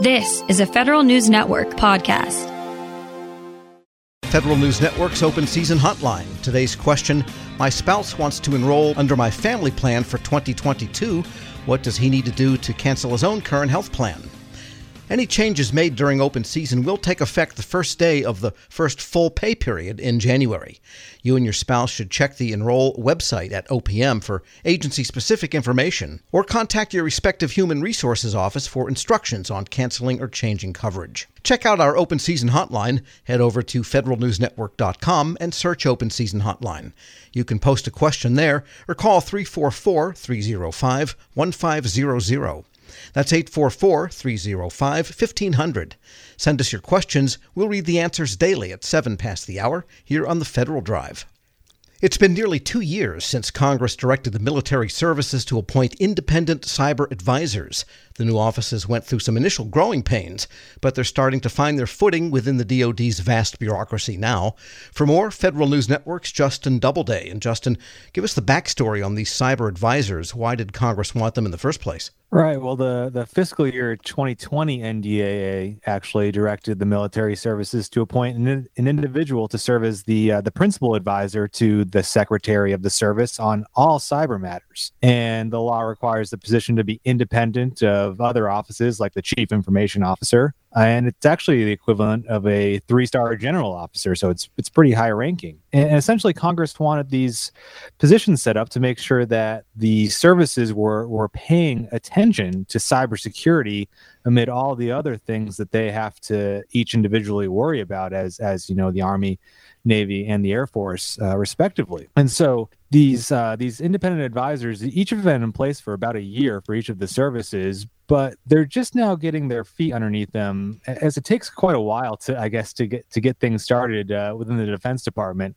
This is a Federal News Network podcast. Federal News Network's open season hotline. Today's question My spouse wants to enroll under my family plan for 2022. What does he need to do to cancel his own current health plan? Any changes made during open season will take effect the first day of the first full pay period in January. You and your spouse should check the Enroll website at OPM for agency specific information or contact your respective human resources office for instructions on canceling or changing coverage. Check out our open season hotline. Head over to federalnewsnetwork.com and search open season hotline. You can post a question there or call 344 305 1500. That's 844 305 1500. Send us your questions. We'll read the answers daily at 7 past the hour here on the Federal Drive. It's been nearly two years since Congress directed the military services to appoint independent cyber advisors. The new offices went through some initial growing pains, but they're starting to find their footing within the DoD's vast bureaucracy now. For more, Federal News Network's Justin Doubleday. And Justin, give us the backstory on these cyber advisors. Why did Congress want them in the first place? Right. Well, the, the fiscal year 2020 NDAA actually directed the military services to appoint an, an individual to serve as the uh, the principal advisor to the Secretary of the Service on all cyber matters. And the law requires the position to be independent of other offices like the Chief Information Officer, and it's actually the equivalent of a three-star general officer so it's it's pretty high ranking. And essentially congress wanted these positions set up to make sure that the services were were paying attention to cybersecurity amid all the other things that they have to each individually worry about as as you know the army navy and the air force uh, respectively. And so these uh, these independent advisors each have been in place for about a year for each of the services but they're just now getting their feet underneath them as it takes quite a while to i guess to get to get things started uh, within the defense department.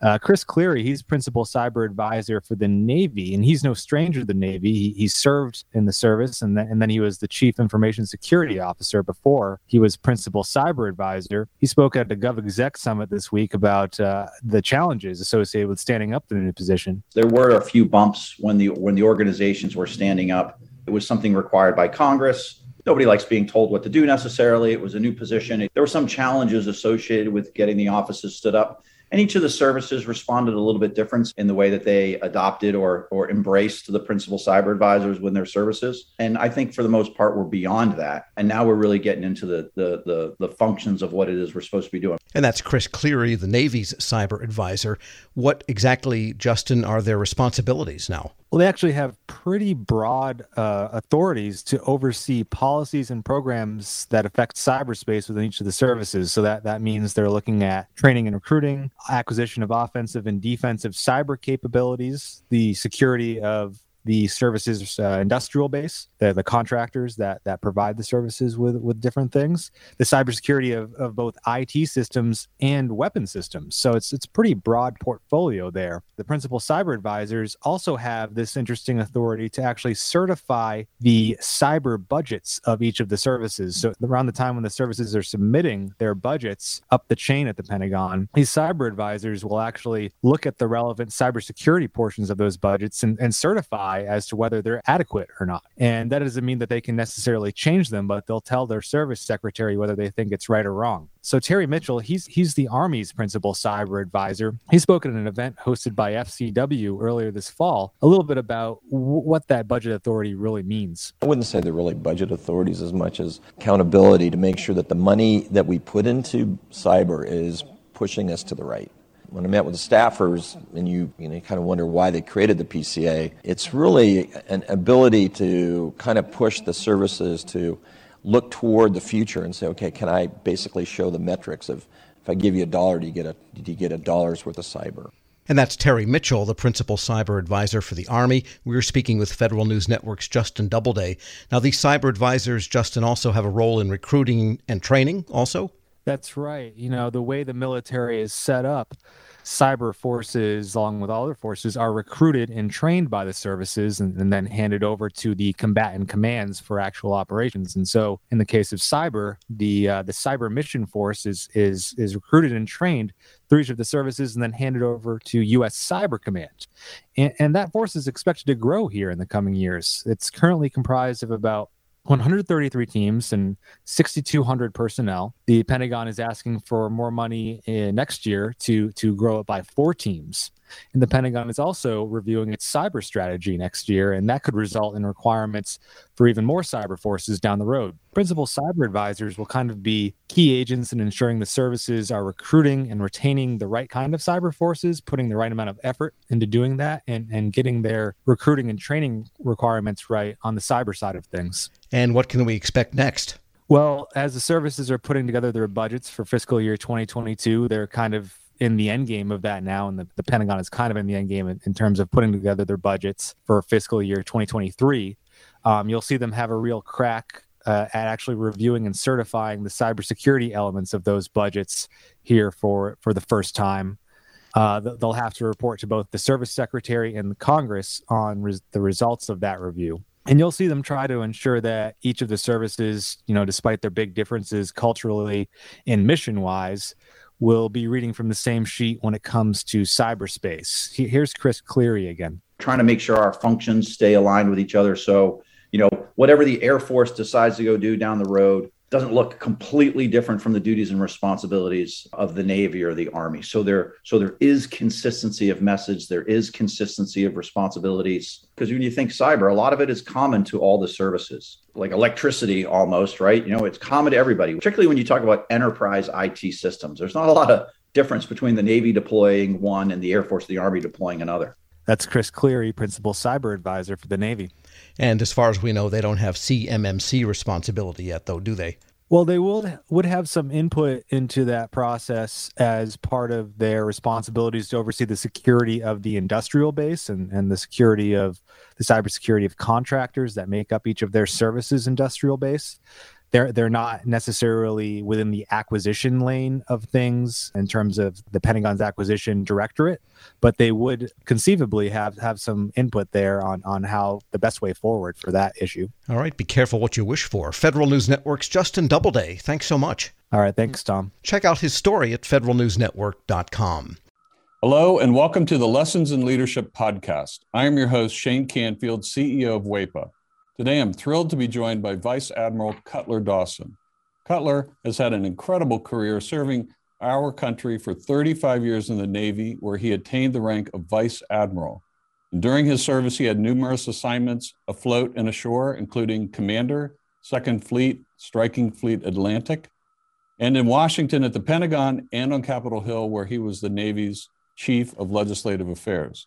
Uh, chris cleary he's principal cyber advisor for the navy and he's no stranger to the navy. He, he served in the service and, th- and then he was the chief information security officer before he was principal cyber advisor he spoke at the GovExec summit this week about uh, the challenges associated with standing up the new position there were a few bumps when the when the organizations were standing up it was something required by Congress. Nobody likes being told what to do necessarily. It was a new position. There were some challenges associated with getting the offices stood up. And each of the services responded a little bit different in the way that they adopted or, or embraced the principal cyber advisors within their services. And I think for the most part, we're beyond that. And now we're really getting into the, the, the, the functions of what it is we're supposed to be doing. And that's Chris Cleary, the Navy's cyber advisor. What exactly, Justin, are their responsibilities now? Well, they actually have pretty broad uh, authorities to oversee policies and programs that affect cyberspace within each of the services. So that that means they're looking at training and recruiting, acquisition of offensive and defensive cyber capabilities, the security of the services uh, industrial base, the, the contractors that that provide the services with with different things, the cybersecurity of, of both IT systems and weapon systems. So it's it's pretty broad portfolio there. The principal cyber advisors also have this interesting authority to actually certify the cyber budgets of each of the services. So around the time when the services are submitting their budgets up the chain at the Pentagon, these cyber advisors will actually look at the relevant cybersecurity portions of those budgets and, and certify as to whether they're adequate or not. And that doesn't mean that they can necessarily change them, but they'll tell their service secretary whether they think it's right or wrong. So Terry Mitchell, he's he's the Army's principal cyber advisor. He spoke at an event hosted by FCW earlier this fall, a little bit about w- what that budget authority really means. I wouldn't say they're really budget authorities as much as accountability to make sure that the money that we put into cyber is pushing us to the right when I met with the staffers, and you you know you kind of wonder why they created the PCA, it's really an ability to kind of push the services to look toward the future and say, okay, can I basically show the metrics of if I give you a dollar, do you get a do you get a dollar's worth of cyber? And that's Terry Mitchell, the principal cyber advisor for the Army. We are speaking with Federal News Network's Justin Doubleday. Now, these cyber advisors, Justin, also have a role in recruiting and training, also? That's right. You know, the way the military is set up, cyber forces, along with all other forces, are recruited and trained by the services and, and, then handed over to the combatant commands for actual operations. And so, in the case of cyber, the uh, the cyber mission force is is is recruited and trained through each of the services and then handed over to U.S. Cyber Command. And, and that force is expected to grow here in the coming years. It's currently comprised of about 133 teams and 6,200 personnel. The Pentagon is asking for more money eh, next year to to grow it by four teams. And the Pentagon is also reviewing its cyber strategy next year, and that could result in requirements for even more cyber forces down the road. Principal cyber advisors will kind of be key agents in ensuring the services are recruiting and retaining the right kind of cyber forces, putting the right amount of effort into doing that, and, and getting their recruiting and training requirements right on the cyber side of things. And what can we expect next? Well, as the services are putting together their budgets for fiscal year 2022, they're kind of in the end game of that now, and the, the Pentagon is kind of in the end game in, in, terms of putting together their budgets for fiscal year 2023. Um, you'll see them have a real crack uh, at actually reviewing and certifying the cybersecurity elements of those budgets here for for the first time. Uh, they'll have to report to both the service secretary and the Congress on res- the results of that review. And you'll see them try to ensure that each of the services, you know, despite their big differences culturally and mission wise, will be reading from the same sheet when it comes to cyberspace. Here's Chris Cleary again. Trying to make sure our functions stay aligned with each other. So, you know, whatever the Air Force decides to go do down the road, doesn't look completely different from the duties and responsibilities of the Navy or the Army. So there, so there is consistency of message, there is consistency of responsibilities. Because when you think cyber, a lot of it is common to all the services, like electricity almost, right? You know, it's common to everybody, particularly when you talk about enterprise IT systems. There's not a lot of difference between the Navy deploying one and the Air Force, the Army deploying another. That's Chris Cleary, Principal Cyber Advisor for the Navy. And as far as we know, they don't have CMMC responsibility yet, though, do they? Well, they will would have some input into that process as part of their responsibilities to oversee the security of the industrial base and, and the security of the cybersecurity of contractors that make up each of their services industrial base they're they're not necessarily within the acquisition lane of things in terms of the Pentagon's acquisition directorate, but they would conceivably have have some input there on on how the best way forward for that issue. All right, be careful what you wish for. Federal News Network's Justin Doubleday. Thanks so much. All right, thanks, Tom. Check out his story at federalnewsnetwork.com. Hello, and welcome to the Lessons in Leadership podcast. I am your host, Shane Canfield, CEO of WEPA. Today, I'm thrilled to be joined by Vice Admiral Cutler Dawson. Cutler has had an incredible career serving our country for 35 years in the Navy, where he attained the rank of Vice Admiral. During his service, he had numerous assignments afloat and ashore, including Commander, Second Fleet, Striking Fleet Atlantic, and in Washington at the Pentagon and on Capitol Hill, where he was the Navy's Chief of Legislative Affairs.